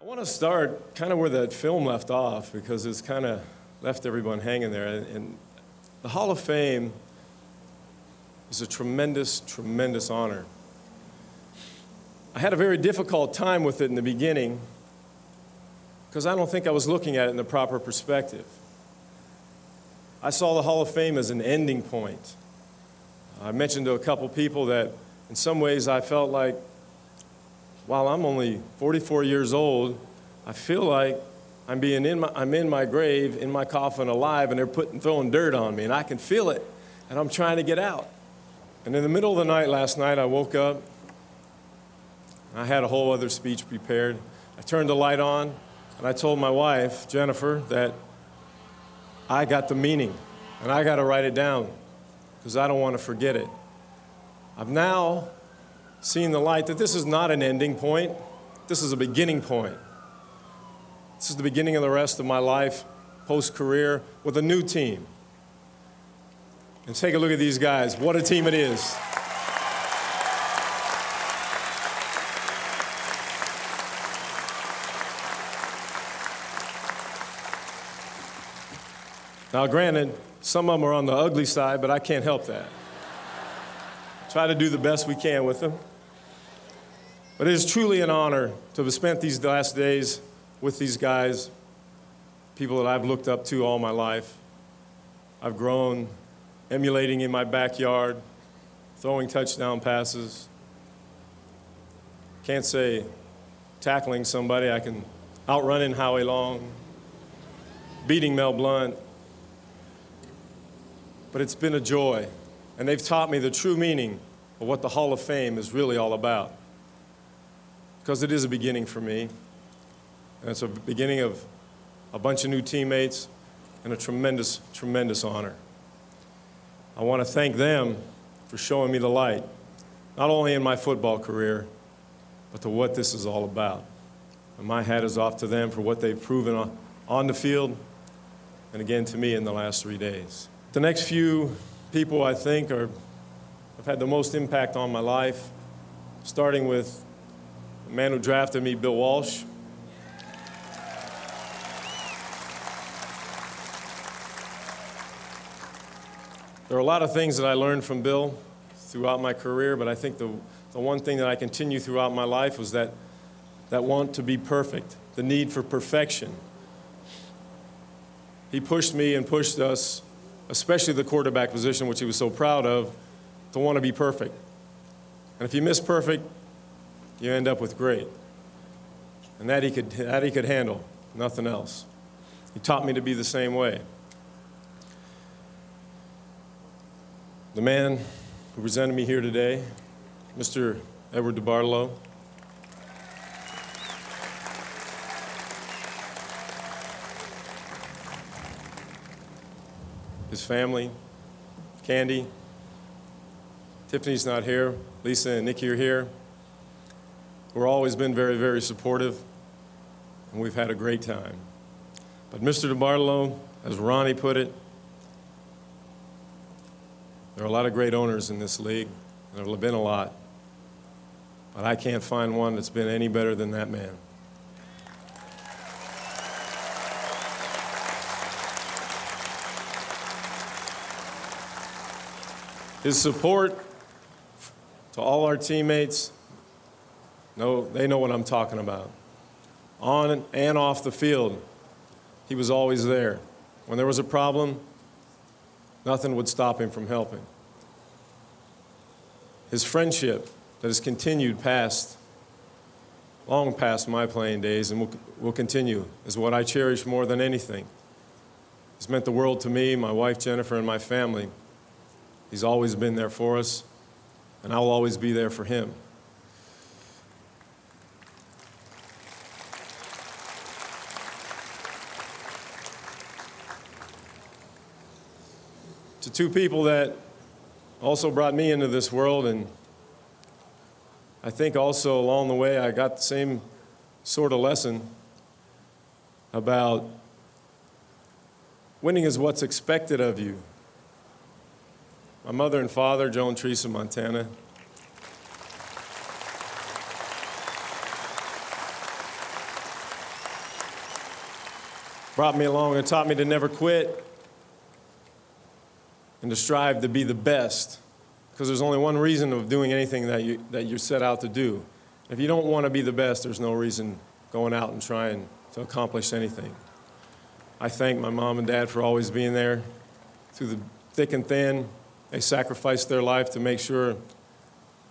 I want to start kind of where that film left off because it's kind of left everyone hanging there. And, the Hall of Fame is a tremendous, tremendous honor. I had a very difficult time with it in the beginning because I don't think I was looking at it in the proper perspective. I saw the Hall of Fame as an ending point. I mentioned to a couple people that in some ways I felt like while I'm only 44 years old, I feel like I'm being in my, I'm in my grave, in my coffin alive, and they're putting, throwing dirt on me, and I can feel it, and I'm trying to get out. And in the middle of the night last night, I woke up. I had a whole other speech prepared. I turned the light on, and I told my wife, Jennifer, that I got the meaning, and I got to write it down because I don't want to forget it. I've now seen the light that this is not an ending point, this is a beginning point. This is the beginning of the rest of my life, post career, with a new team. And take a look at these guys. What a team it is. Now, granted, some of them are on the ugly side, but I can't help that. Try to do the best we can with them. But it is truly an honor to have spent these last days with these guys, people that I've looked up to all my life. I've grown emulating in my backyard, throwing touchdown passes. Can't say tackling somebody, I can outrunning Howie Long, beating Mel Blount. But it's been a joy, and they've taught me the true meaning of what the Hall of Fame is really all about. Because it is a beginning for me, and it's a beginning of a bunch of new teammates and a tremendous, tremendous honor. I want to thank them for showing me the light, not only in my football career, but to what this is all about. And my hat is off to them for what they've proven on, on the field and again to me in the last three days. The next few people I think are, have had the most impact on my life, starting with man who drafted me, Bill Walsh. There are a lot of things that I learned from Bill throughout my career, but I think the, the one thing that I continue throughout my life was that, that want to be perfect, the need for perfection. He pushed me and pushed us especially the quarterback position, which he was so proud of, to want to be perfect. And if you miss perfect, you end up with great. And that he could, that he could handle, nothing else. He taught me to be the same way. The man who presented me here today, Mr. Edward DeBartolo, his family, Candy. Tiffany's not here. Lisa and Nikki are here. We've always been very, very supportive, and we've had a great time. But Mr. DeBartolo, as Ronnie put it, there are a lot of great owners in this league. There have been a lot. But I can't find one that's been any better than that man. His support to all our teammates, no, they know what I'm talking about. On and off the field, he was always there. When there was a problem, nothing would stop him from helping. His friendship that has continued past, long past my playing days, and will, will continue, is what I cherish more than anything. It's meant the world to me, my wife Jennifer, and my family. He's always been there for us, and I'll always be there for him. To two people that also brought me into this world, and I think also along the way I got the same sort of lesson about winning is what's expected of you my mother and father, Joe and Theresa Montana. brought me along and taught me to never quit and to strive to be the best. Because there's only one reason of doing anything that you, that you're set out to do. If you don't want to be the best, there's no reason going out and trying to accomplish anything. I thank my mom and dad for always being there through the thick and thin. They sacrificed their life to make sure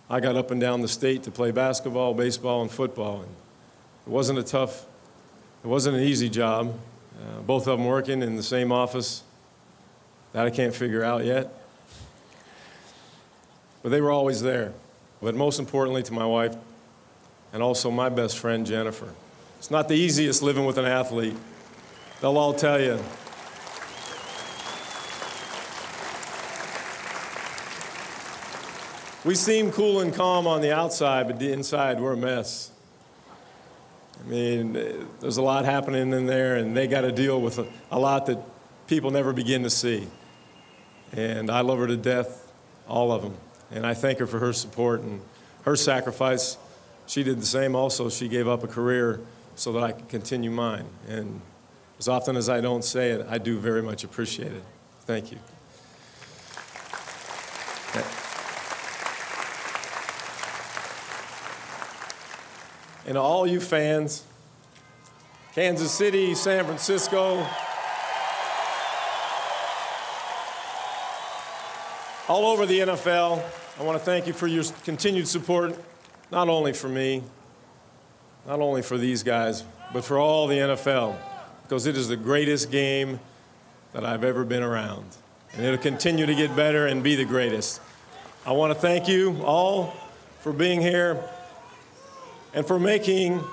I got up and down the state to play basketball, baseball, and football. And it wasn't a tough, it wasn't an easy job. Uh, both of them working in the same office. That I can't figure out yet. But they were always there. But most importantly, to my wife and also my best friend, Jennifer. It's not the easiest living with an athlete. They'll all tell you. We seem cool and calm on the outside, but the inside, we're a mess. I mean, there's a lot happening in there, and they got to deal with a, a lot that people never begin to see. And I love her to death, all of them. And I thank her for her support and her sacrifice. She did the same also. She gave up a career so that I could continue mine. And as often as I don't say it, I do very much appreciate it. Thank you. And all you fans, Kansas City, San Francisco, all over the NFL, I want to thank you for your continued support, not only for me, not only for these guys, but for all the NFL, because it is the greatest game that I've ever been around. And it'll continue to get better and be the greatest. I want to thank you all for being here and for making,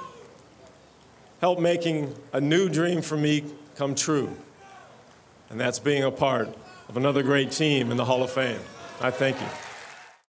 help making a new dream for me come true. And that's being a part of another great team in the Hall of Fame. I thank you.